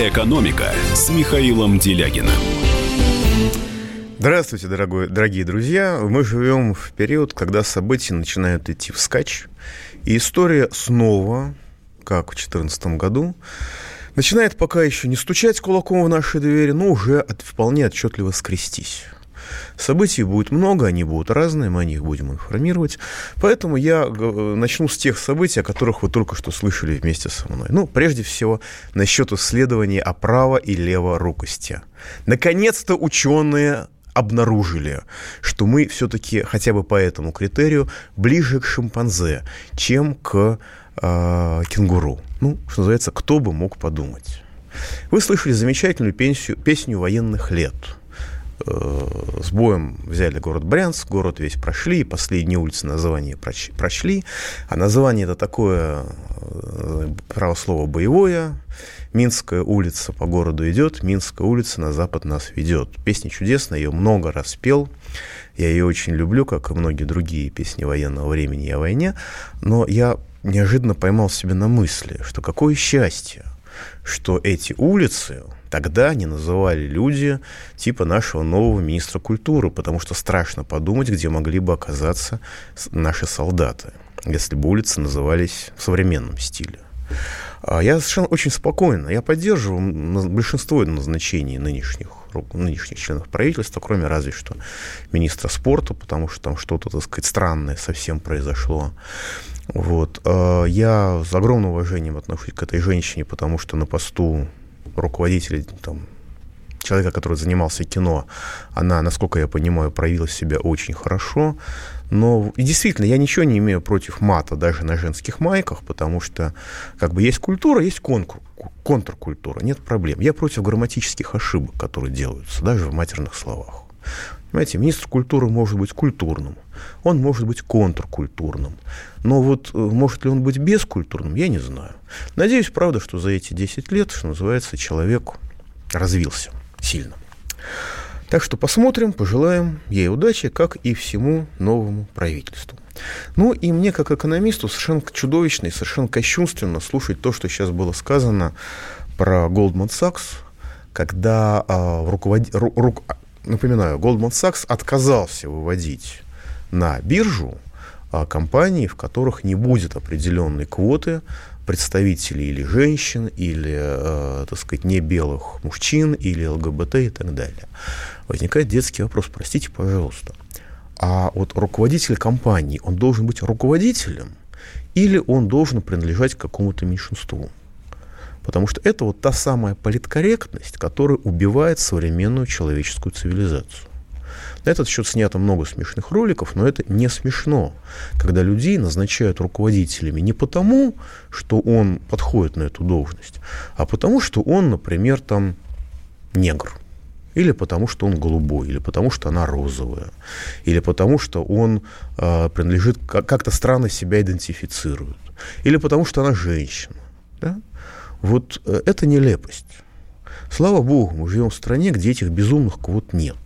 «Экономика» с Михаилом Делягиным. Здравствуйте, дорогой, дорогие друзья. Мы живем в период, когда события начинают идти вскачь. И история снова, как в 2014 году, начинает пока еще не стучать кулаком в наши двери, но уже от, вполне отчетливо скрестись. Событий будет много, они будут разные, мы о них будем информировать. Поэтому я начну с тех событий, о которых вы только что слышали вместе со мной. Ну, прежде всего, насчет исследования о право- и леворукости. Наконец-то ученые обнаружили, что мы все-таки хотя бы по этому критерию ближе к шимпанзе, чем к э, кенгуру. Ну, что называется, кто бы мог подумать. Вы слышали замечательную песню, песню военных лет – с боем взяли город Брянск, город весь прошли, последние улицы название прошли, а название это такое э, право слова боевое, Минская улица по городу идет, Минская улица на запад нас ведет. Песня чудесная, ее много раз пел. Я ее очень люблю, как и многие другие песни военного времени и о войне. Но я неожиданно поймал себя на мысли, что какое счастье, что эти улицы, тогда не называли люди типа нашего нового министра культуры, потому что страшно подумать, где могли бы оказаться наши солдаты, если бы улицы назывались в современном стиле. А я совершенно очень спокойно, я поддерживаю большинство назначений нынешних, нынешних членов правительства, кроме разве что министра спорта, потому что там что-то, так сказать, странное совсем произошло. Вот. А я с огромным уважением отношусь к этой женщине, потому что на посту руководителя, там, человека, который занимался кино, она, насколько я понимаю, проявила себя очень хорошо. Но и действительно, я ничего не имею против мата даже на женских майках, потому что как бы есть культура, есть конкур, контркультура, нет проблем. Я против грамматических ошибок, которые делаются даже в матерных словах. Понимаете, министр культуры может быть культурным, он может быть контркультурным. Но вот э, может ли он быть бескультурным, я не знаю. Надеюсь, правда, что за эти 10 лет, что называется, человек развился сильно. Так что посмотрим, пожелаем ей удачи, как и всему новому правительству. Ну и мне, как экономисту, совершенно чудовищно и совершенно кощунственно слушать то, что сейчас было сказано про Goldman Sachs, когда а, руковод... ру... Ру... напоминаю, Goldman Sachs отказался выводить на биржу а, компаний, в которых не будет определенной квоты представителей или женщин, или, э, так сказать, не белых мужчин, или ЛГБТ и так далее. Возникает детский вопрос, простите, пожалуйста, а вот руководитель компании, он должен быть руководителем, или он должен принадлежать к какому-то меньшинству? Потому что это вот та самая политкорректность, которая убивает современную человеческую цивилизацию. На этот счет снято много смешных роликов, но это не смешно, когда людей назначают руководителями не потому, что он подходит на эту должность, а потому, что он, например, там негр. Или потому, что он голубой, или потому, что она розовая, или потому, что он э, принадлежит, как-то странно себя идентифицирует, или потому, что она женщина. Да? Вот э, это нелепость. Слава богу, мы живем в стране, где этих безумных квот нет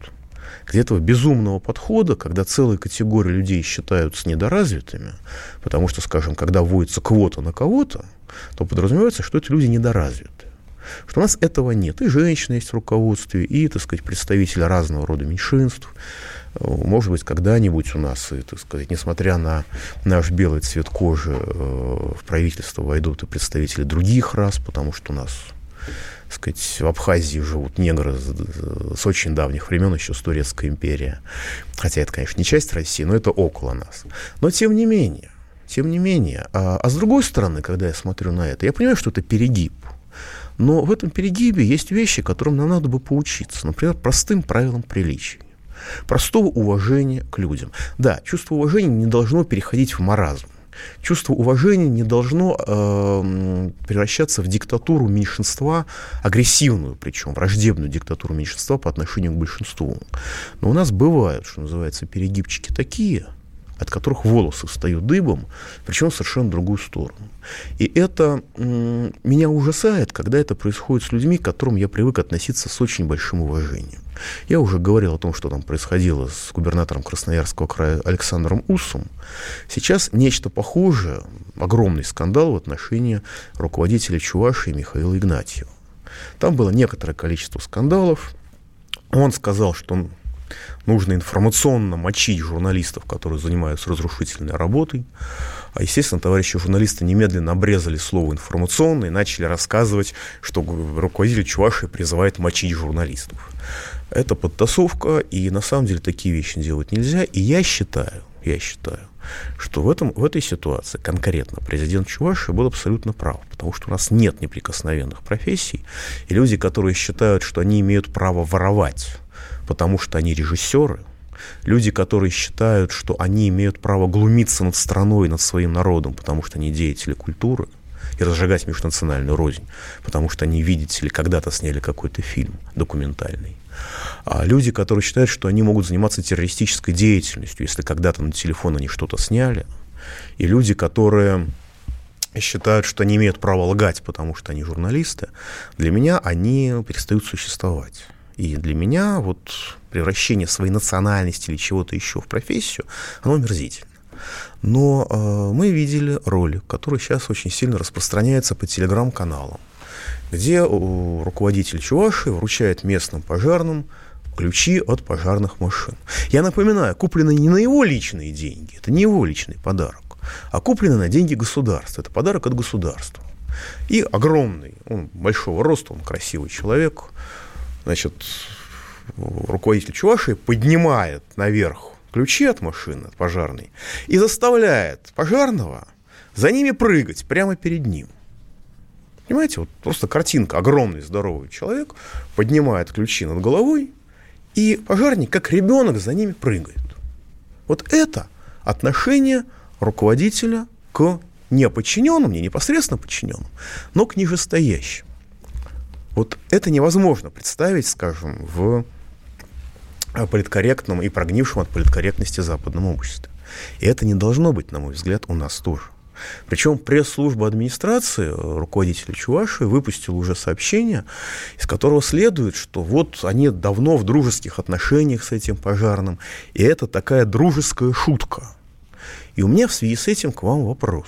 где этого безумного подхода, когда целые категории людей считаются недоразвитыми, потому что, скажем, когда вводится квота на кого-то, то подразумевается, что эти люди недоразвиты. Что у нас этого нет. И женщины есть в руководстве, и, так сказать, представители разного рода меньшинств. Может быть, когда-нибудь у нас, и, так сказать, несмотря на наш белый цвет кожи, э, в правительство войдут и представители других рас, потому что у нас сказать, в Абхазии живут негры с очень давних времен, еще с Турецкой империи. Хотя это, конечно, не часть России, но это около нас. Но тем не менее, тем не менее. А, а с другой стороны, когда я смотрю на это, я понимаю, что это перегиб. Но в этом перегибе есть вещи, которым нам надо бы поучиться. Например, простым правилам приличия простого уважения к людям. Да, чувство уважения не должно переходить в маразм. Чувство уважения не должно э, превращаться в диктатуру меньшинства, агрессивную, причем враждебную диктатуру меньшинства по отношению к большинству. Но у нас бывают, что называется, перегибчики такие, от которых волосы встают дыбом, причем в совершенно другую сторону. И это меня ужасает, когда это происходит с людьми, к которым я привык относиться с очень большим уважением. Я уже говорил о том, что там происходило с губернатором Красноярского края Александром Усом. Сейчас нечто похожее, огромный скандал в отношении руководителя Чувашии Михаила Игнатьева. Там было некоторое количество скандалов. Он сказал, что нужно информационно мочить журналистов, которые занимаются разрушительной работой. А, естественно, товарищи журналисты немедленно обрезали слово «информационно» и начали рассказывать, что руководитель Чувашии призывает мочить журналистов. Это подтасовка, и на самом деле такие вещи делать нельзя. И я считаю, я считаю, что в, этом, в этой ситуации конкретно президент Чувашии был абсолютно прав, потому что у нас нет неприкосновенных профессий, и люди, которые считают, что они имеют право воровать, потому что они режиссеры, люди, которые считают, что они имеют право глумиться над страной, над своим народом, потому что они деятели культуры, и разжигать межнациональную рознь, потому что они, видите ли, когда-то сняли какой-то фильм документальный. А люди, которые считают, что они могут заниматься террористической деятельностью, если когда-то на телефон они что-то сняли, и люди, которые считают, что они имеют право лгать, потому что они журналисты, для меня они перестают существовать. И для меня вот превращение своей национальности или чего-то еще в профессию, оно мерзительно. Но э, мы видели ролик, который сейчас очень сильно распространяется по телеграм-каналам, где руководитель Чуваши вручает местным пожарным ключи от пожарных машин. Я напоминаю, куплены не на его личные деньги, это не его личный подарок, а куплены на деньги государства. Это подарок от государства. И огромный, он большого роста, он красивый человек, значит, руководитель Чувашии поднимает наверх ключи от машины, от пожарной, и заставляет пожарного за ними прыгать прямо перед ним. Понимаете, вот просто картинка. Огромный здоровый человек поднимает ключи над головой, и пожарник, как ребенок, за ними прыгает. Вот это отношение руководителя к не подчиненным, не непосредственно подчиненным, но к нижестоящим. Вот это невозможно представить, скажем, в политкорректном и прогнившем от политкорректности западном обществе. И это не должно быть, на мой взгляд, у нас тоже. Причем пресс-служба администрации, руководителя Чувашии, выпустила уже сообщение, из которого следует, что вот они давно в дружеских отношениях с этим пожарным, и это такая дружеская шутка. И у меня в связи с этим к вам вопрос.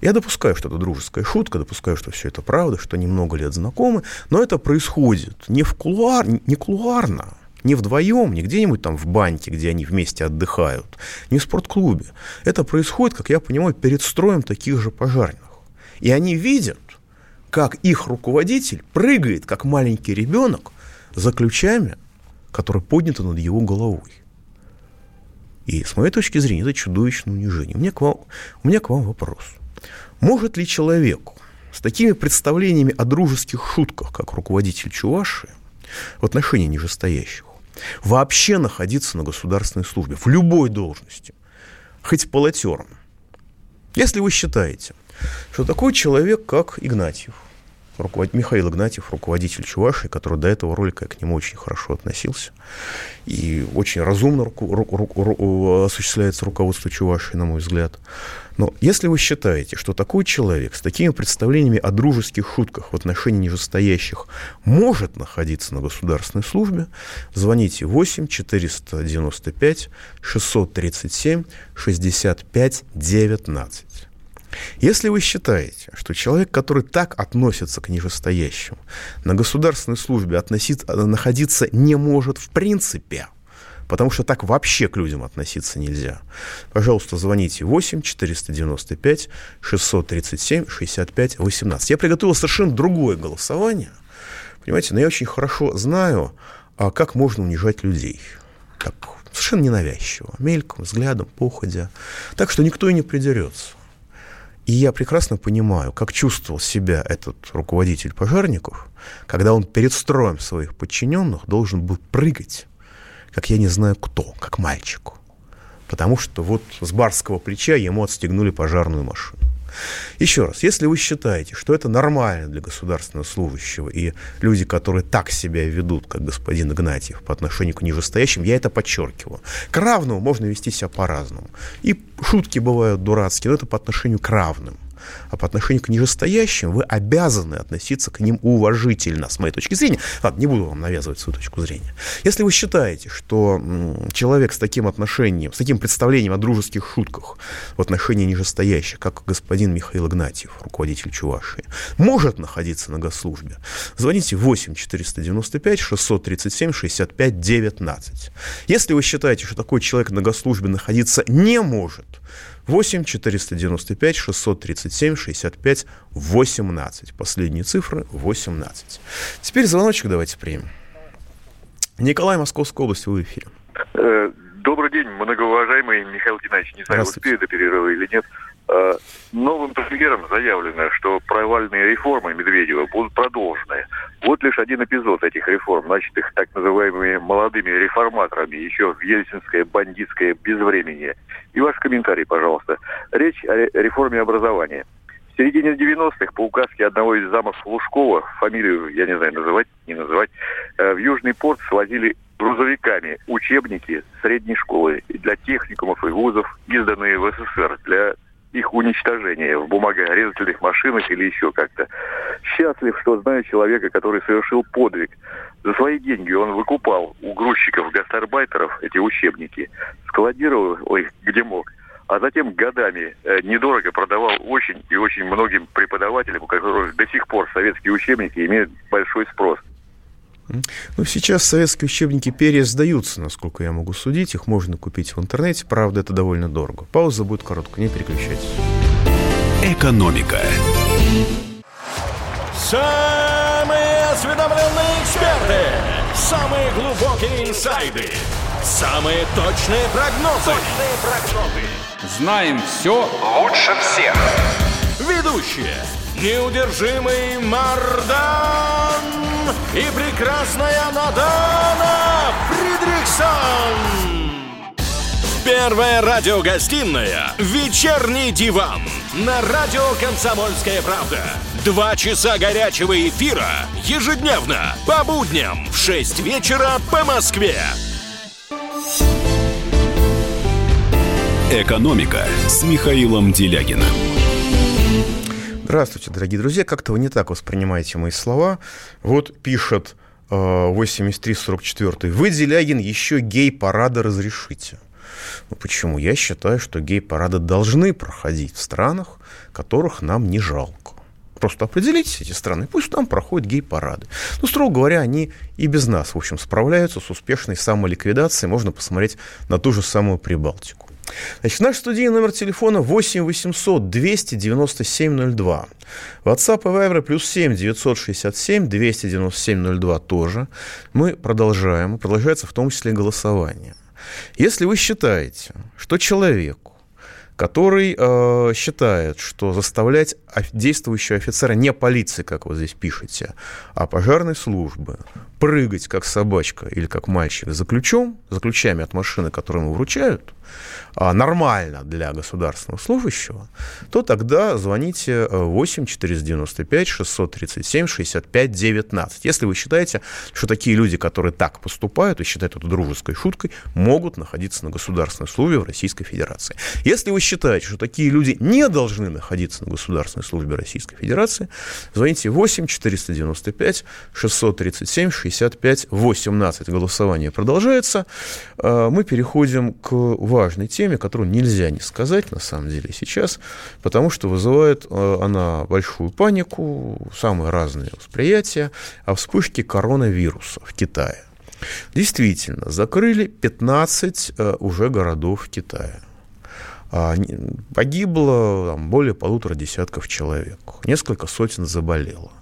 Я допускаю, что это дружеская шутка, допускаю, что все это правда, что они много лет знакомы, но это происходит не, в кулуар, не кулуарно, не вдвоем, не где-нибудь там в баньке, где они вместе отдыхают, не в спортклубе. Это происходит, как я понимаю, перед строем таких же пожарных. И они видят, как их руководитель прыгает, как маленький ребенок, за ключами, которые подняты над его головой. И с моей точки зрения это чудовищное унижение. У меня к вам, у меня к вам вопрос. Может ли человеку с такими представлениями о дружеских шутках, как руководитель Чуваши, в отношении нижестоящих, вообще находиться на государственной службе, в любой должности, хоть полотером. Если вы считаете, что такой человек, как Игнатьев, руковод... Михаил Игнатьев, руководитель Чувашии, который до этого ролика к нему очень хорошо относился, и очень разумно руку... Ру... Ру... осуществляется руководство Чувашии, на мой взгляд, но если вы считаете, что такой человек с такими представлениями о дружеских шутках в отношении нижестоящих может находиться на государственной службе, звоните 8 495 637 65 19. Если вы считаете, что человек, который так относится к нижестоящим, на государственной службе относиться, находиться не может в принципе – потому что так вообще к людям относиться нельзя. Пожалуйста, звоните 8 495 637 65 18. Я приготовил совершенно другое голосование, понимаете, но я очень хорошо знаю, а как можно унижать людей. Так, совершенно ненавязчиво, мельком, взглядом, походя, так что никто и не придерется. И я прекрасно понимаю, как чувствовал себя этот руководитель пожарников, когда он перед строем своих подчиненных должен был прыгать как я не знаю кто, как мальчику. Потому что вот с барского плеча ему отстегнули пожарную машину. Еще раз, если вы считаете, что это нормально для государственного служащего, и люди, которые так себя ведут, как господин Игнатьев, по отношению к нижестоящим, я это подчеркиваю. К равному можно вести себя по-разному. И шутки бывают дурацкие, но это по отношению к равным. А по отношению к нижестоящим вы обязаны относиться к ним уважительно, с моей точки зрения. Ладно, не буду вам навязывать свою точку зрения. Если вы считаете, что человек с таким отношением, с таким представлением о дружеских шутках в отношении нижестоящих, как господин Михаил Игнатьев, руководитель Чувашии, может находиться на госслужбе, звоните 8 495 637 65 19. Если вы считаете, что такой человек на госслужбе находиться не может, 8 495 637 65 18. Последние цифры 18. Теперь звоночек давайте примем. Николай, Московская область, вы в эфире. Э, добрый день, многоуважаемый Михаил Геннадьевич. Не знаю, успею до перерыва или нет. Э, новым премьером заявлено, что провальные реформы Медведева будут продолжены. Вот лишь один эпизод этих реформ, начатых так называемыми молодыми реформаторами, еще в ельцинское бандитское безвременье. И ваш комментарий, пожалуйста. Речь о реформе образования. В середине 90-х по указке одного из замов Лужкова, фамилию, я не знаю, называть, не называть, э, в Южный порт свозили грузовиками учебники средней школы для техникумов и вузов, изданные в СССР, для их уничтожения в бумагорезательных машинах или еще как-то. Счастлив, что знаю человека, который совершил подвиг. За свои деньги он выкупал у грузчиков-гастарбайтеров эти учебники, складировал их где мог, а затем годами э, недорого продавал очень и очень многим преподавателям, у которых до сих пор советские учебники имеют большой спрос. Ну, сейчас советские учебники переиздаются, насколько я могу судить. Их можно купить в интернете. Правда, это довольно дорого. Пауза будет короткая, не переключайтесь. Экономика. Самые осведомленные эксперты. Самые глубокие инсайды. Самые точные прогнозы. Точные прогнозы. Знаем все лучше всех. Ведущие. Неудержимый Мардан и прекрасная Надана Фридриксон. Первая радиогостинная «Вечерний диван» на радио «Комсомольская правда». Два часа горячего эфира ежедневно по будням в 6 вечера по Москве. «Экономика» с Михаилом Делягиным. Здравствуйте, дорогие друзья. Как-то вы не так воспринимаете мои слова. Вот пишет э, 8344. Вы, Делягин, еще гей-парады разрешите. Ну, почему? Я считаю, что гей-парады должны проходить в странах, которых нам не жалко. Просто определитесь эти страны, пусть там проходят гей-парады. Ну, строго говоря, они и без нас, в общем, справляются с успешной самоликвидацией. Можно посмотреть на ту же самую Прибалтику. Значит, наш студийный номер телефона 8 800 297 02. WhatsApp и Viber плюс 7 967 297 02 тоже. Мы продолжаем. Продолжается в том числе голосование. Если вы считаете, что человеку, который э, считает, что заставлять действующего офицера не полиции, как вы здесь пишете, а пожарной службы прыгать как собачка или как мальчик за ключом, за ключами от машины, которую ему вручают, а, нормально для государственного служащего, то тогда звоните 8 495 637 65 19. Если вы считаете, что такие люди, которые так поступают и считают это дружеской шуткой, могут находиться на государственной службе в Российской Федерации. Если вы считаете, что такие люди не должны находиться на государственной службе Российской Федерации, звоните 8 495 637 65 18. Голосование продолжается. А, мы переходим к важной теме, которую нельзя не сказать, на самом деле, сейчас, потому что вызывает э, она большую панику, самые разные восприятия о вспышке коронавируса в Китае. Действительно, закрыли 15 э, уже городов. А, погибло там, более полутора десятков человек. Несколько сотен заболело.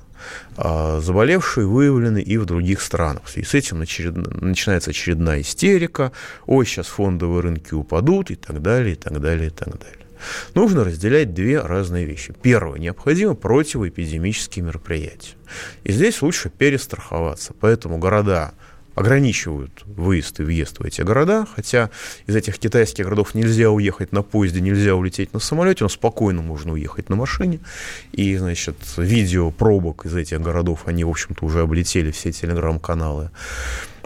А, заболевшие выявлены и в других странах. И с этим начинается очередная истерика. Ой, сейчас фондовые рынки упадут и так далее, и так далее, и так далее. Нужно разделять две разные вещи. Первое. Необходимо противоэпидемические мероприятия. И здесь лучше перестраховаться. Поэтому города ограничивают выезд и въезд в эти города, хотя из этих китайских городов нельзя уехать на поезде, нельзя улететь на самолете, но спокойно можно уехать на машине. И, значит, видео пробок из этих городов, они, в общем-то, уже облетели все телеграм-каналы.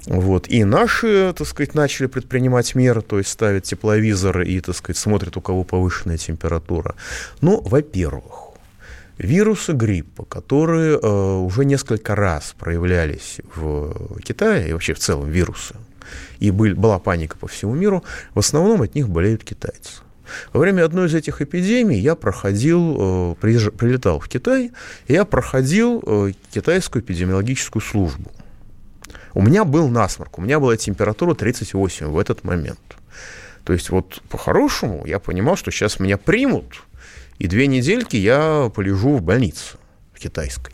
Вот. И наши, так сказать, начали предпринимать меры, то есть ставят тепловизоры и, так сказать, смотрят, у кого повышенная температура. Ну, во-первых, вирусы гриппа, которые э, уже несколько раз проявлялись в Китае, и вообще в целом вирусы, и был, была паника по всему миру, в основном от них болеют китайцы. Во время одной из этих эпидемий я проходил, э, прилетал в Китай, и я проходил э, китайскую эпидемиологическую службу. У меня был насморк, у меня была температура 38 в этот момент. То есть вот по-хорошему я понимал, что сейчас меня примут, и две недельки я полежу в больнице в китайской.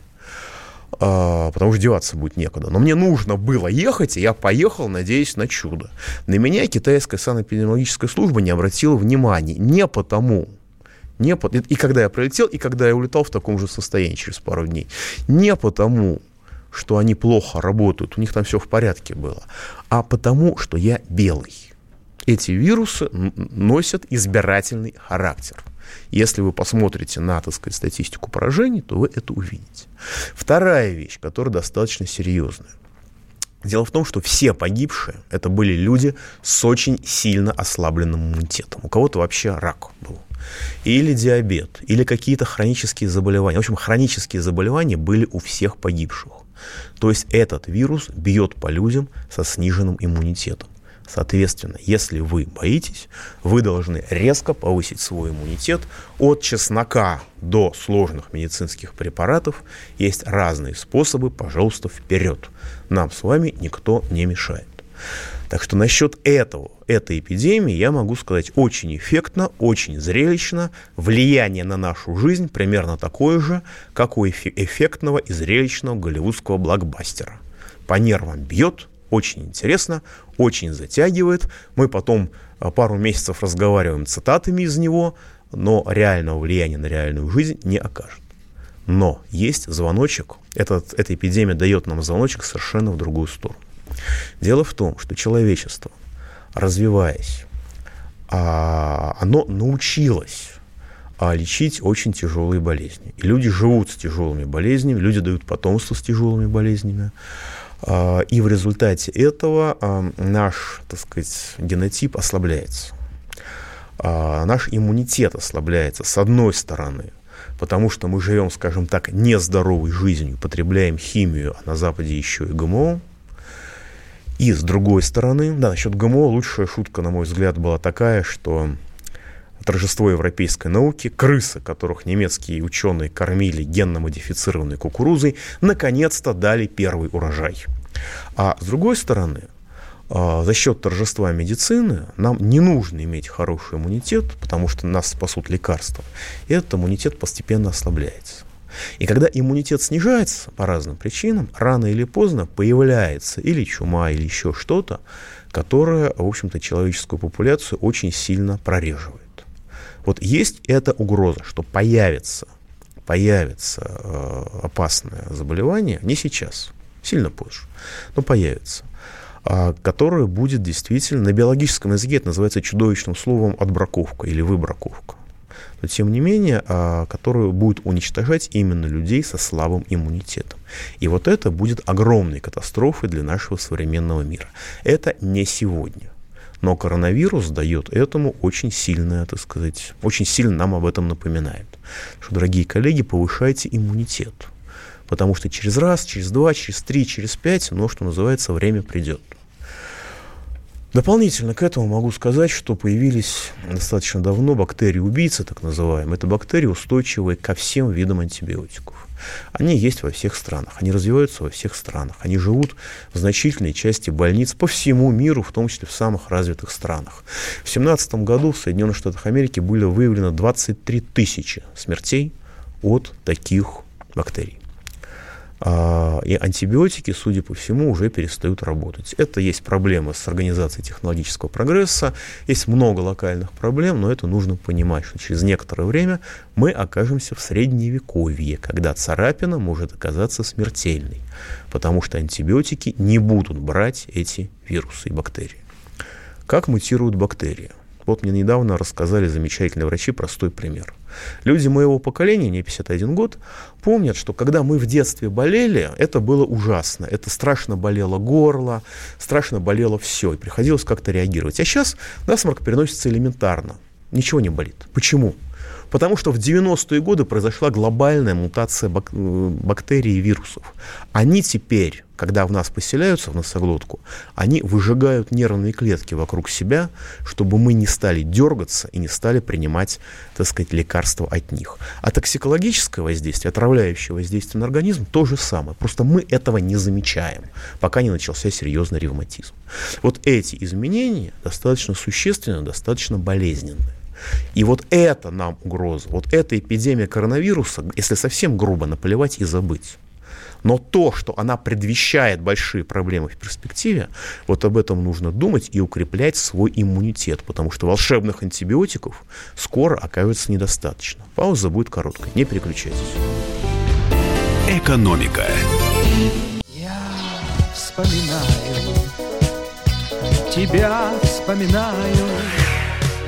А, потому что деваться будет некуда. Но мне нужно было ехать, и я поехал, надеясь на чудо. На меня китайская санэпидемиологическая служба не обратила внимания. Не потому, не по... и когда я прилетел, и когда я улетал в таком же состоянии через пару дней. Не потому, что они плохо работают, у них там все в порядке было, а потому, что я белый. Эти вирусы носят избирательный характер. Если вы посмотрите на, так сказать, статистику поражений, то вы это увидите. Вторая вещь, которая достаточно серьезная. Дело в том, что все погибшие – это были люди с очень сильно ослабленным иммунитетом. У кого-то вообще рак был. Или диабет, или какие-то хронические заболевания. В общем, хронические заболевания были у всех погибших. То есть этот вирус бьет по людям со сниженным иммунитетом. Соответственно, если вы боитесь, вы должны резко повысить свой иммунитет от чеснока до сложных медицинских препаратов. Есть разные способы, пожалуйста, вперед. Нам с вами никто не мешает. Так что насчет этого, этой эпидемии я могу сказать очень эффектно, очень зрелищно. Влияние на нашу жизнь примерно такое же, как у эффектного и зрелищного голливудского блокбастера. По нервам бьет, очень интересно, очень затягивает. Мы потом а, пару месяцев разговариваем цитатами из него, но реального влияния на реальную жизнь не окажет. Но есть звоночек, этот, эта эпидемия дает нам звоночек совершенно в другую сторону. Дело в том, что человечество, развиваясь, а, оно научилось а, лечить очень тяжелые болезни. И люди живут с тяжелыми болезнями, люди дают потомство с тяжелыми болезнями. А, и в результате этого а, наш, так сказать, генотип ослабляется. А, наш иммунитет ослабляется, с одной стороны, потому что мы живем, скажем так, нездоровой жизнью, потребляем химию, а на Западе еще и ГМО. И с другой стороны, да, насчет ГМО лучшая шутка, на мой взгляд, была такая, что торжество европейской науки, крысы, которых немецкие ученые кормили генно-модифицированной кукурузой, наконец-то дали первый урожай. А с другой стороны, а, за счет торжества медицины нам не нужно иметь хороший иммунитет, потому что нас спасут лекарства. И этот иммунитет постепенно ослабляется. И когда иммунитет снижается по разным причинам, рано или поздно появляется или чума, или еще что-то, которое, в общем-то, человеческую популяцию очень сильно прореживает. Вот есть эта угроза, что появится, появится э, опасное заболевание, не сейчас, сильно позже, но появится, э, которое будет действительно, на биологическом языке это называется чудовищным словом отбраковка или выбраковка. Но тем не менее, э, которое будет уничтожать именно людей со слабым иммунитетом. И вот это будет огромной катастрофой для нашего современного мира. Это не сегодня. Но коронавирус дает этому очень сильное, так сказать, очень сильно нам об этом напоминает. Что, дорогие коллеги, повышайте иммунитет. Потому что через раз, через два, через три, через пять, ну, что называется, время придет. Дополнительно к этому могу сказать, что появились достаточно давно бактерии-убийцы, так называемые. Это бактерии, устойчивые ко всем видам антибиотиков. Они есть во всех странах, они развиваются во всех странах, они живут в значительной части больниц по всему миру, в том числе в самых развитых странах. В 2017 году в Соединенных Штатах Америки были выявлено 23 тысячи смертей от таких бактерий. А, и антибиотики, судя по всему, уже перестают работать. Это есть проблема с организацией технологического прогресса, есть много локальных проблем, но это нужно понимать, что через некоторое время мы окажемся в средневековье, когда царапина может оказаться смертельной, потому что антибиотики не будут брать эти вирусы и бактерии. Как мутируют бактерии? Вот мне недавно рассказали замечательные врачи простой пример – Люди моего поколения, не 51 год, помнят, что когда мы в детстве болели, это было ужасно. Это страшно болело горло, страшно болело все, и приходилось как-то реагировать. А сейчас насморк переносится элементарно. Ничего не болит. Почему? Потому что в 90-е годы произошла глобальная мутация бак- э, бактерий и вирусов. Они теперь, когда в нас поселяются в носоглотку, они выжигают нервные клетки вокруг себя, чтобы мы не стали дергаться и не стали принимать, так сказать, лекарства от них. А токсикологическое воздействие, отравляющее воздействие на организм то же самое. Просто мы этого не замечаем, пока не начался серьезный ревматизм. Вот эти изменения достаточно существенные, достаточно болезненные. И вот это нам угроза, вот эта эпидемия коронавируса, если совсем грубо наплевать и забыть. Но то, что она предвещает большие проблемы в перспективе, вот об этом нужно думать и укреплять свой иммунитет, потому что волшебных антибиотиков скоро окажется недостаточно. Пауза будет короткой, не переключайтесь. Экономика. Я вспоминаю, тебя вспоминаю.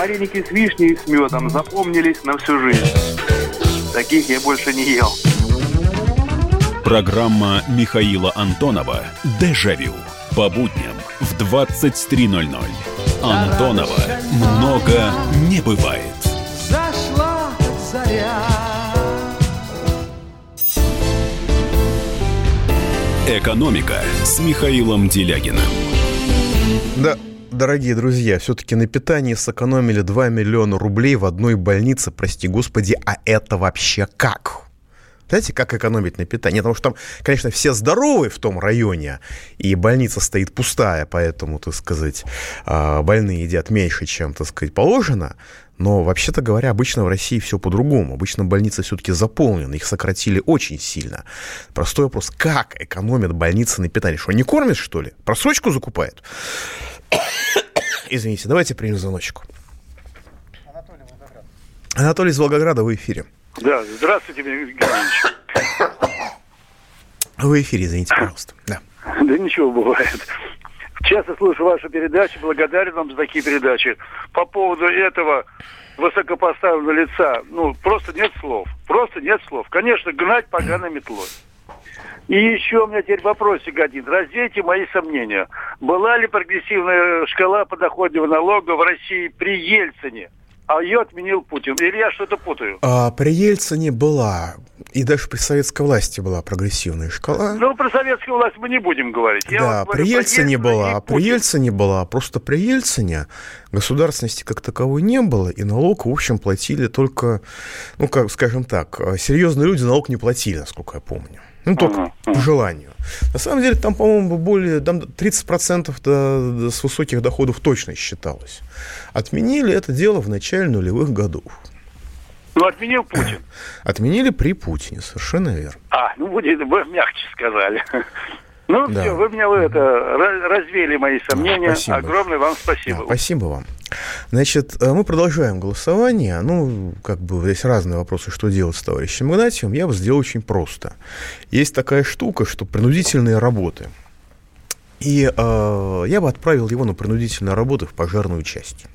Вареники с вишней и с медом запомнились на всю жизнь. Таких я больше не ел. Программа Михаила Антонова «Дежавю». По будням в 23.00. Антонова много не бывает. Зашла заря. «Экономика» с Михаилом Делягиным. Да, дорогие друзья, все-таки на питании сэкономили 2 миллиона рублей в одной больнице, прости господи, а это вообще как? Знаете, как экономить на питании? Потому что там, конечно, все здоровые в том районе, и больница стоит пустая, поэтому, так сказать, а, больные едят меньше, чем, так сказать, положено. Но, вообще-то говоря, обычно в России все по-другому. Обычно больницы все-таки заполнены, их сократили очень сильно. Простой вопрос, как экономят больницы на питании? Что, не кормят, что ли? Просрочку закупают? Извините, давайте примем звоночку. Анатолий из Волгограда, вы в эфире. Да, здравствуйте, Евгений Евгеньевич. Вы в эфире, извините, пожалуйста. Да. Да ничего бывает. Часто слушаю вашу передачу, благодарен вам за такие передачи. По поводу этого высокопоставленного лица, ну, просто нет слов. Просто нет слов. Конечно, гнать поганой метлой. И еще у меня теперь вопросик один. Развейте мои сомнения. Была ли прогрессивная шкала подоходного налога в России при Ельцине? А ее отменил Путин. Или я что-то путаю? А, при Ельцине была, и даже при советской власти была прогрессивная шкала. Ну, про советскую власть мы не будем говорить. Я да, вот при Ельцине была, а при. Ельцине была, просто при Ельцине государственности как таковой не было, и налог, в общем, платили только, ну, как, скажем так, серьезные люди налог не платили, насколько я помню. Ну, только по желанию. На самом деле, там, по-моему, более, там 30% до- до- с высоких доходов точно считалось. Отменили это дело в начале нулевых годов. Ну, отменил Путин. Отменили при Путине, совершенно верно. А, ну, вы, вы мягче сказали. Ну, Да. все, вы меня вы это, развеяли мои сомнения. спасибо. Огромное вам спасибо. Да, спасибо вам. Значит, э, мы продолжаем голосование. Ну, как бы здесь разные вопросы, что делать с товарищем Игнатьевым. Я бы сделал очень просто. Есть такая штука, что принудительные работы. И э, я бы отправил его на принудительные работы в пожарную часть.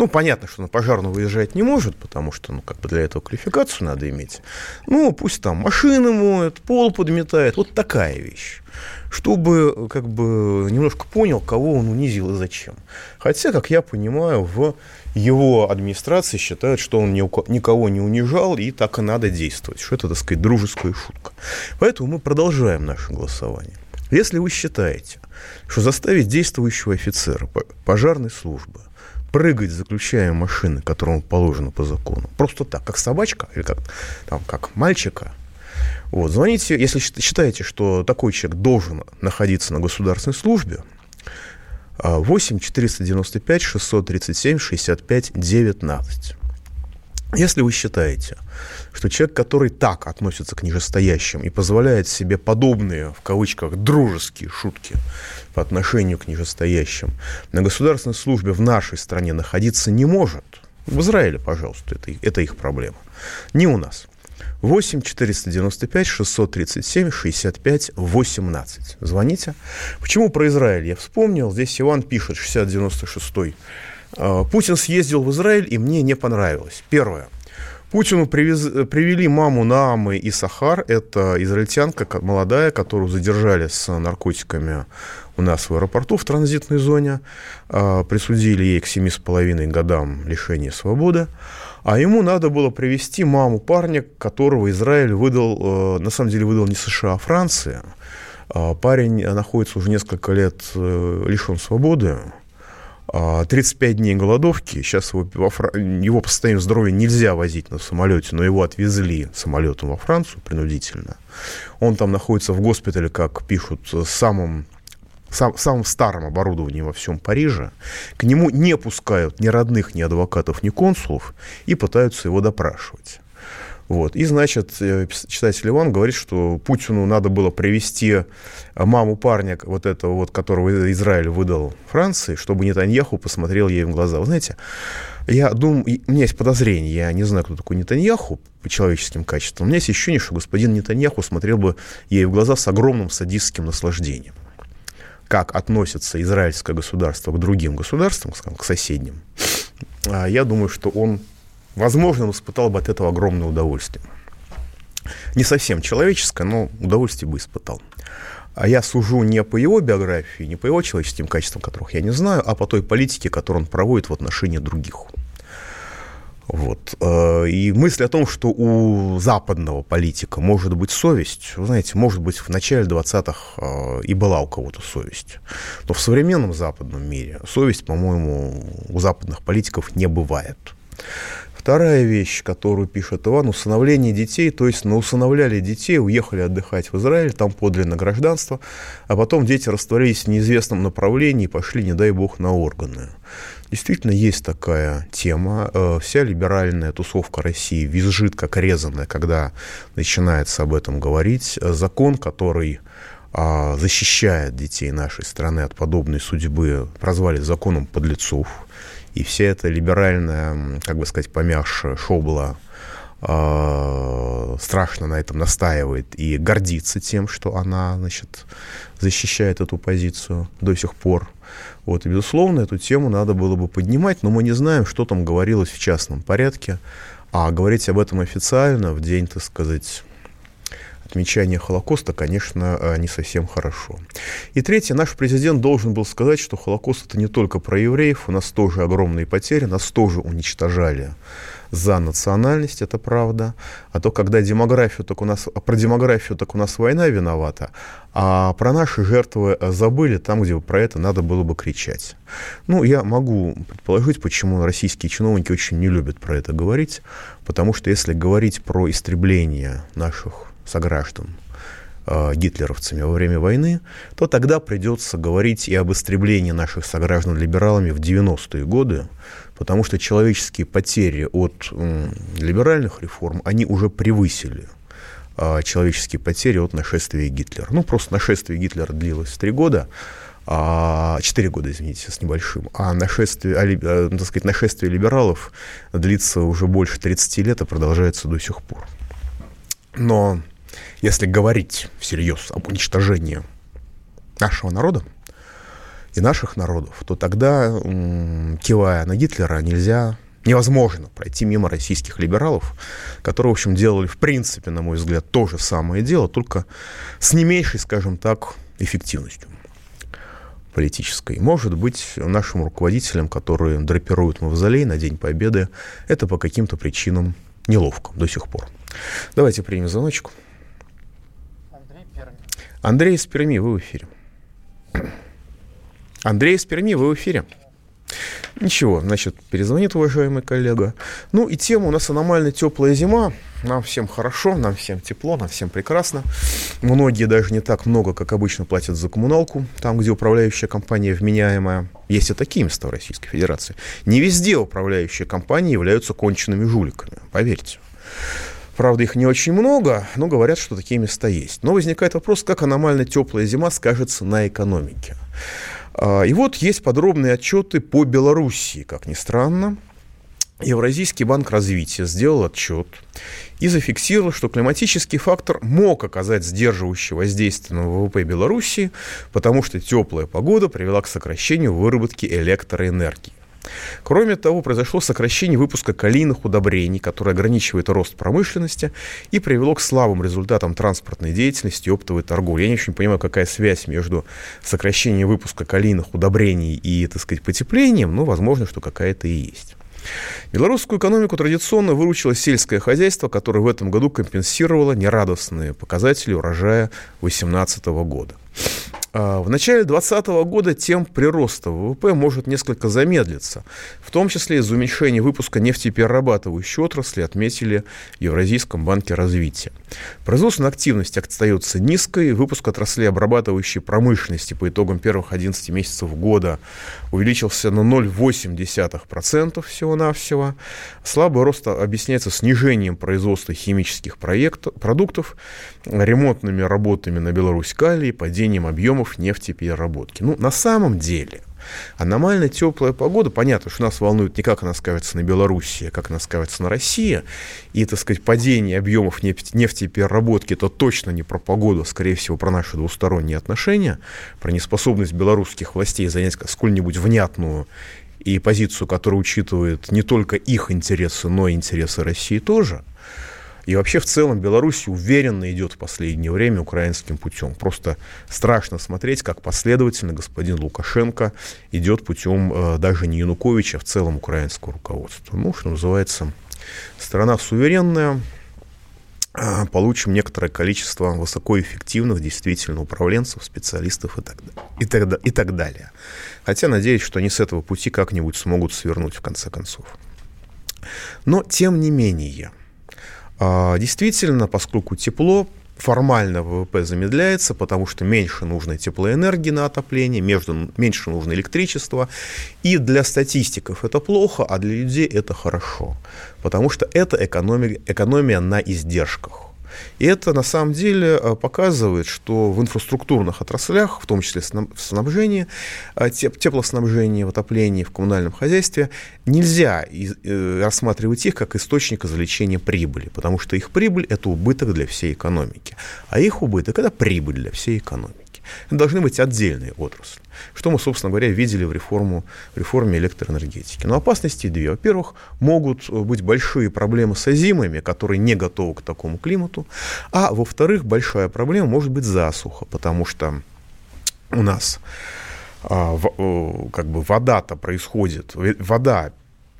Ну, понятно, что на пожарную выезжать не может, потому что, ну, как бы для этого квалификацию надо иметь. Ну, пусть там машины моет, пол подметает, вот такая вещь. Чтобы, как бы, немножко понял, кого он унизил и зачем. Хотя, как я понимаю, в его администрации считают, что он никого не унижал, и так и надо действовать, что это, так сказать, дружеская шутка. Поэтому мы продолжаем наше голосование. Если вы считаете, что заставить действующего офицера по- пожарной службы прыгать, заключая машины, которому положено по закону, просто так, как собачка или как, там, как мальчика, вот, звоните, если счит- считаете, что такой человек должен находиться на государственной службе, а, 8 495 637 65 19. Если вы считаете, что человек, который так относится к нижестоящим и позволяет себе подобные, в кавычках, дружеские шутки по отношению к нижестоящим, на государственной службе в нашей стране находиться не может, в Израиле, пожалуйста, это, это их проблема, не у нас. 8 495 637 65 18. Звоните. Почему про Израиль я вспомнил? Здесь Иван пишет, 6096. А, Путин съездил в Израиль, и мне не понравилось. Первое. Путину привез, привели маму Наамы и Сахар. Это израильтянка молодая, которую задержали с наркотиками у нас в аэропорту в транзитной зоне. А, присудили ей к 7,5 годам лишения свободы. А ему надо было привести маму парня, которого Израиль выдал, э, на самом деле выдал не США, а Франция. А парень находится уже несколько лет э, лишен свободы. 35 а дней голодовки. Сейчас его, его по состоянию здоровья нельзя возить на самолете, но его отвезли самолетом во Францию принудительно. Он там находится в госпитале, как пишут, самым сам, самом старом оборудовании во всем Париже, к нему не пускают ни родных, ни адвокатов, ни консулов и пытаются его допрашивать. Вот. И, значит, э, читатель Иван говорит, что Путину надо было привести маму парня, вот этого вот, которого Израиль выдал Франции, чтобы Нетаньяху посмотрел ей в глаза. Вы знаете, я думаю, у меня есть подозрение, я не знаю, кто такой Нетаньяху по человеческим качествам. У меня есть ощущение, что господин Нетаньяху смотрел бы ей в глаза с огромным садистским наслаждением как относится израильское государство к другим государствам, к соседним, а я думаю, что он, возможно, он испытал бы от этого огромное удовольствие. Не совсем человеческое, но удовольствие бы испытал. А я сужу не по его биографии, не по его человеческим качествам, которых я не знаю, а по той политике, которую он проводит в отношении других. Вот. Э, и мысль о том, что у западного политика может быть совесть, вы знаете, может быть, в начале 20-х э, и была у кого-то совесть. Но в современном западном мире совесть, по-моему, у западных политиков не бывает. Вторая вещь, которую пишет Иван, усыновление детей, то есть на усыновляли детей, уехали отдыхать в Израиль, там подали на гражданство, а потом дети растворились в неизвестном направлении и пошли, не дай бог, на органы. Действительно, есть такая тема. Э, вся либеральная тусовка России визжит как резаная, когда начинается об этом говорить. Закон, который а, защищает детей нашей страны от подобной судьбы, прозвали законом подлецов. И вся эта либеральная, как бы сказать, помявшая шобла страшно на этом настаивает и гордится тем, что она, значит, защищает эту позицию до сих пор. Вот, и, безусловно, эту тему надо было бы поднимать, но мы не знаем, что там говорилось в частном порядке, а говорить об этом официально в день, так сказать, отмечания Холокоста, конечно, э, не совсем хорошо. И третье, наш президент должен был сказать, что Холокост это не только про евреев, у нас тоже огромные потери, нас тоже уничтожали за национальность, это правда. А то, когда демографию, так у нас, про демографию, так у нас война виновата, а про наши жертвы забыли там, где про это надо было бы кричать. Ну, я могу предположить, почему российские чиновники очень не любят про это говорить, потому что если говорить про истребление наших сограждан э, гитлеровцами во время войны, то тогда придется говорить и об истреблении наших сограждан либералами в 90-е годы, потому что человеческие потери от либеральных реформ, они уже превысили а, человеческие потери от нашествия Гитлера. Ну, просто нашествие Гитлера длилось три года, а, 4 года, извините, с небольшим, а нашествие, а, а, так сказать, нашествие либералов длится уже больше 30 лет и продолжается до сих пор. Но если говорить всерьез об уничтожении нашего народа и наших народов, то тогда, кивая на Гитлера, нельзя невозможно пройти мимо российских либералов, которые, в общем, делали, в принципе, на мой взгляд, то же самое дело, только с не меньшей, скажем так, эффективностью политической. Может быть, нашим руководителям, которые драпируют мавзолей на День Победы, это по каким-то причинам неловко до сих пор. Давайте примем звоночку. Андрей из Перми, вы в эфире. Андрей из Перми, вы в эфире. Ничего, значит, перезвонит уважаемый коллега. Ну и тема у нас аномально теплая зима. Нам всем хорошо, нам всем тепло, нам всем прекрасно. Многие даже не так много, как обычно, платят за коммуналку, там, где управляющая компания вменяемая. Есть и такие места в Российской Федерации. Не везде управляющие компании являются конченными жуликами, поверьте. Правда, их не очень много, но говорят, что такие места есть. Но возникает вопрос, как аномально теплая зима скажется на экономике. А, и вот есть подробные отчеты по Белоруссии, как ни странно. Евразийский банк развития сделал отчет и зафиксировал, что климатический фактор мог оказать сдерживающее воздействие на ВВП Белоруссии, потому что теплая погода привела к сокращению выработки электроэнергии. Кроме того, произошло сокращение выпуска калийных удобрений, которое ограничивает рост промышленности и привело к слабым результатам транспортной деятельности и оптовой торговли. Я не очень понимаю, какая связь между сокращением выпуска калийных удобрений и, так сказать, потеплением, но возможно, что какая-то и есть. Белорусскую экономику традиционно выручило сельское хозяйство, которое в этом году компенсировало нерадостные показатели урожая 2018 года. А, в начале 2020 года темп прироста ВВП может несколько замедлиться, в том числе из-за уменьшения выпуска нефтеперерабатывающей отрасли, отметили в Евразийском банке развития. Производственная активность остается низкой, выпуск отраслей обрабатывающей промышленности по итогам первых 11 месяцев года увеличился на 0,8% всего-навсего. Слабый рост объясняется снижением производства химических проектов, продуктов, ремонтными работами на Беларусь-Калии, падением объемов нефтепереработки. Ну, на самом деле, Аномально теплая погода, понятно, что нас волнует не как она скажется на Белоруссии, а как она скажется на России. И, так сказать, падение объемов нефтепереработки, это точно не про погоду, а, скорее всего, про наши двусторонние отношения, про неспособность белорусских властей занять сколь-нибудь внятную и позицию, которая учитывает не только их интересы, но и интересы России тоже. И вообще в целом Беларусь уверенно идет в последнее время украинским путем. Просто страшно смотреть, как последовательно господин Лукашенко идет путем э, даже не Януковича, а в целом украинского руководства. Ну, что называется, страна суверенная, э, получим некоторое количество высокоэффективных действительно управленцев, специалистов и так, и, так, и так далее. Хотя надеюсь, что они с этого пути как-нибудь смогут свернуть в конце концов. Но тем не менее, а, действительно, поскольку тепло, формально ВВП замедляется, потому что меньше нужно теплоэнергии на отопление, между, меньше нужно электричества. И для статистиков это плохо, а для людей это хорошо. Потому что это экономия, экономия на издержках. И это на самом деле э, показывает, что в инфраструктурных отраслях, в том числе в снабжении, э, теплоснабжении, в отоплении, в коммунальном хозяйстве, нельзя э, рассматривать их как источник извлечения прибыли, потому что их прибыль – это убыток для всей экономики, а их убыток – это прибыль для всей экономики. Должны быть отдельные отрасли. Что мы, собственно говоря, видели в, реформу, в реформе электроэнергетики. Но опасности две. Во-первых, могут быть большие проблемы с озимами, которые не готовы к такому климату. А во-вторых, большая проблема может быть засуха, потому что у нас а, в, как бы вода-то происходит, вода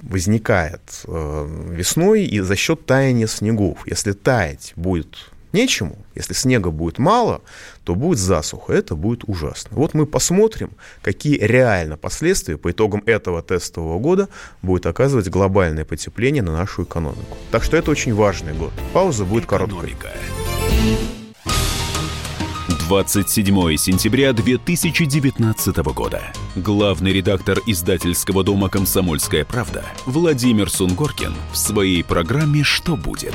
возникает э, весной и за счет таяния снегов. Если таять будет нечему, если снега будет мало, то будет засуха, это будет ужасно. Вот мы посмотрим, какие реально последствия по итогам этого тестового года будет оказывать глобальное потепление на нашу экономику. Так что это очень важный год. Пауза будет короткой. 27 сентября 2019 года. Главный редактор издательского дома «Комсомольская правда» Владимир Сунгоркин в своей программе «Что будет?»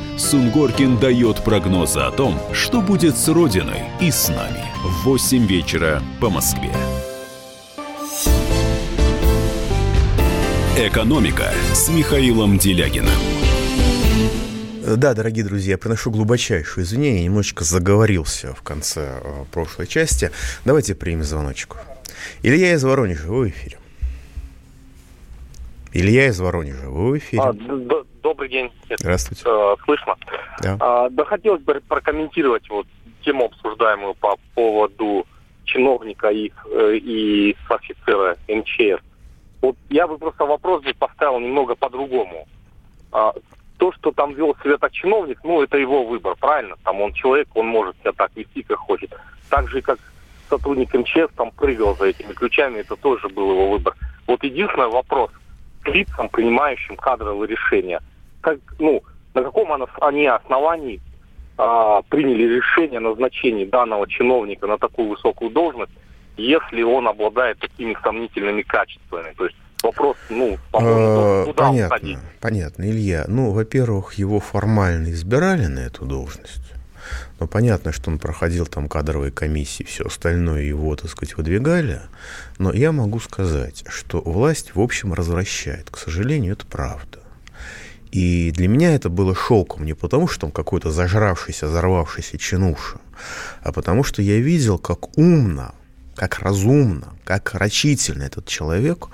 Сунгоркин дает прогнозы о том, что будет с Родиной и с нами – в 8 вечера по Москве. «Экономика» с Михаилом Делягиным. Да, дорогие друзья, я приношу глубочайшее извинение, немножечко заговорился в конце э, прошлой части. Давайте примем звоночку. Илья из Воронежа, вы в эфире. Илья из Воронежа, вы в эфире. А, добрый добрый день. Здравствуйте. Э, слышно? Да. А, да хотелось бы прокомментировать вот тему, обсуждаемую по поводу чиновника и, э, и офицера МЧС. Вот я бы просто вопрос бы поставил немного по-другому. А, то, что там вел себя так чиновник, ну, это его выбор, правильно? Там он человек, он может себя так вести, как хочет. Так же, как сотрудник МЧС там прыгал за этими ключами, это тоже был его выбор. Вот единственный вопрос к лицам, принимающим кадровые решения. Как, ну, на каком они основании а, приняли решение о назначении данного чиновника на такую высокую должность, если он обладает такими сомнительными качествами? То есть вопрос, ну, по-моему, а, куда понятно, понятно, Илья. Ну, во-первых, его формально избирали на эту должность. Но понятно, что он проходил там кадровые комиссии, все остальное его, так сказать, выдвигали. Но я могу сказать, что власть, в общем, развращает. К сожалению, это правда. И для меня это было шоком не потому, что он какой-то зажравшийся, взорвавшийся чинуша, а потому что я видел, как умно, как разумно, как рачительно этот человек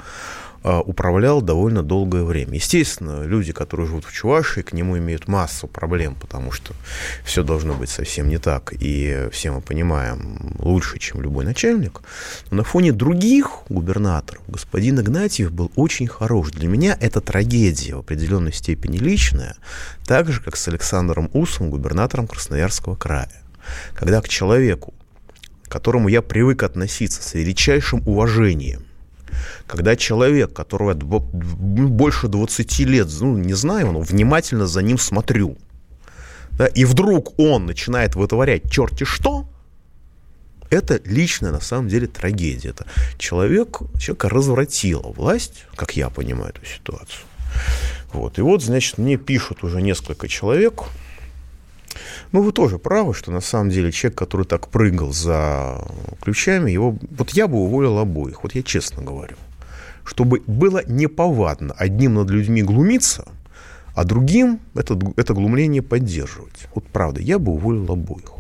управлял довольно долгое время. Естественно, люди, которые живут в Чувашии, к нему имеют массу проблем, потому что все должно быть совсем не так. И все мы понимаем лучше, чем любой начальник. Но на фоне других губернаторов господин Игнатьев был очень хорош. Для меня это трагедия в определенной степени личная, так же, как с Александром Усом, губернатором Красноярского края. Когда к человеку, к которому я привык относиться с величайшим уважением, когда человек, которого больше 20 лет, ну, не знаю, но внимательно за ним смотрю, да, и вдруг он начинает вытворять черти что, это личная, на самом деле, трагедия. Это человек, человека развратила власть, как я понимаю эту ситуацию. Вот. И вот, значит, мне пишут уже несколько человек, ну, вы тоже правы, что на самом деле человек, который так прыгал за ключами, его... Вот я бы уволил обоих, вот я честно говорю. Чтобы было неповадно одним над людьми глумиться, а другим это, это глумление поддерживать. Вот правда, я бы уволил обоих.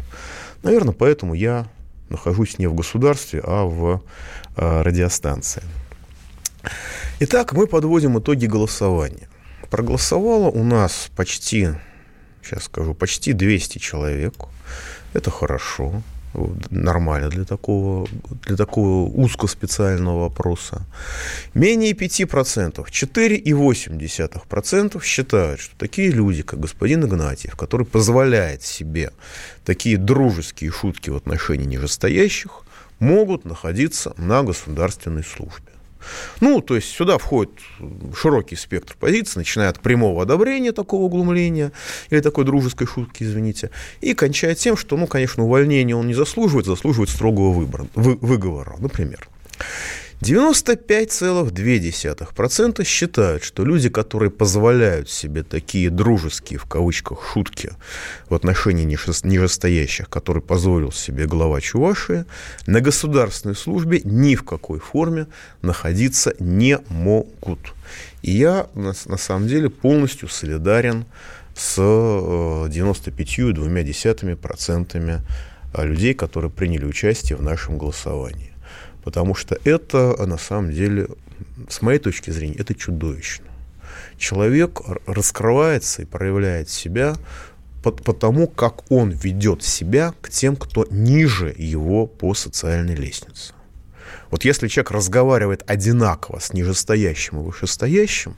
Наверное, поэтому я нахожусь не в государстве, а в э, радиостанции. Итак, мы подводим итоги голосования. Проголосовало у нас почти сейчас скажу, почти 200 человек. Это хорошо, нормально для такого, для такого узкоспециального вопроса. Менее 5%, 4,8% считают, что такие люди, как господин Игнатьев, который позволяет себе такие дружеские шутки в отношении нижестоящих, могут находиться на государственной службе. Ну, то есть сюда входит широкий спектр позиций, начиная от прямого одобрения такого углумления или такой дружеской шутки, извините, и кончая тем, что, ну, конечно, увольнение он не заслуживает, заслуживает строгого выбора, вы, выговора, например. 95,2% считают, что люди, которые позволяют себе такие дружеские, в кавычках, шутки в отношении нижестоящих, которые позволил себе глава Чувашии, на государственной службе ни в какой форме находиться не могут. И я, на, на самом деле, полностью солидарен с 95,2% э, людей, которые приняли участие в нашем голосовании. Потому что это, на самом деле, с моей точки зрения, это чудовищно. Человек раскрывается и проявляет себя потому, как он ведет себя к тем, кто ниже его по социальной лестнице. Вот если человек разговаривает одинаково с нижестоящим и вышестоящим,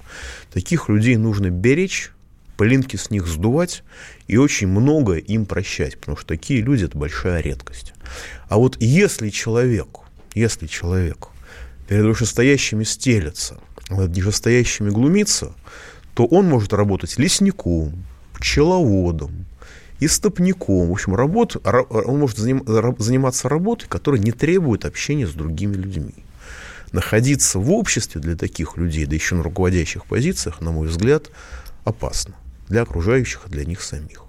таких людей нужно беречь, пылинки с них сдувать и очень многое им прощать, потому что такие люди – это большая редкость. А вот если человеку если человек перед вышестоящими стелется, над нижестоящими глумится, то он может работать лесником, пчеловодом, истопником. В общем, работ, он может заниматься работой, которая не требует общения с другими людьми. Находиться в обществе для таких людей, да еще на руководящих позициях, на мой взгляд, опасно для окружающих и для них самих.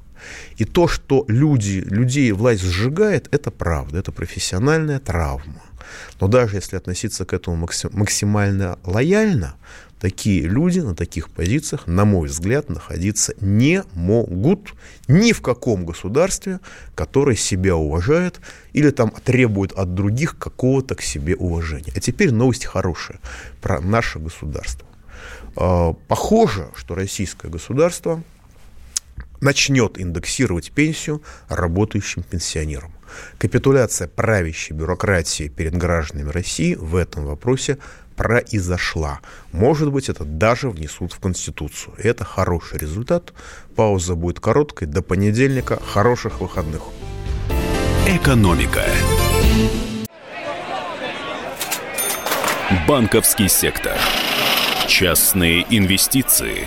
И то, что люди, людей власть сжигает, это правда, это профессиональная травма. Но даже если относиться к этому максимально лояльно, такие люди на таких позициях, на мой взгляд, находиться не могут ни в каком государстве, которое себя уважает или там требует от других какого-то к себе уважения. А теперь новость хорошая про наше государство. Э, похоже, что российское государство начнет индексировать пенсию работающим пенсионерам. Капитуляция правящей бюрократии перед гражданами России в этом вопросе произошла. Может быть, это даже внесут в Конституцию. Это хороший результат. Пауза будет короткой. До понедельника. Хороших выходных. Экономика. Банковский сектор. Частные инвестиции.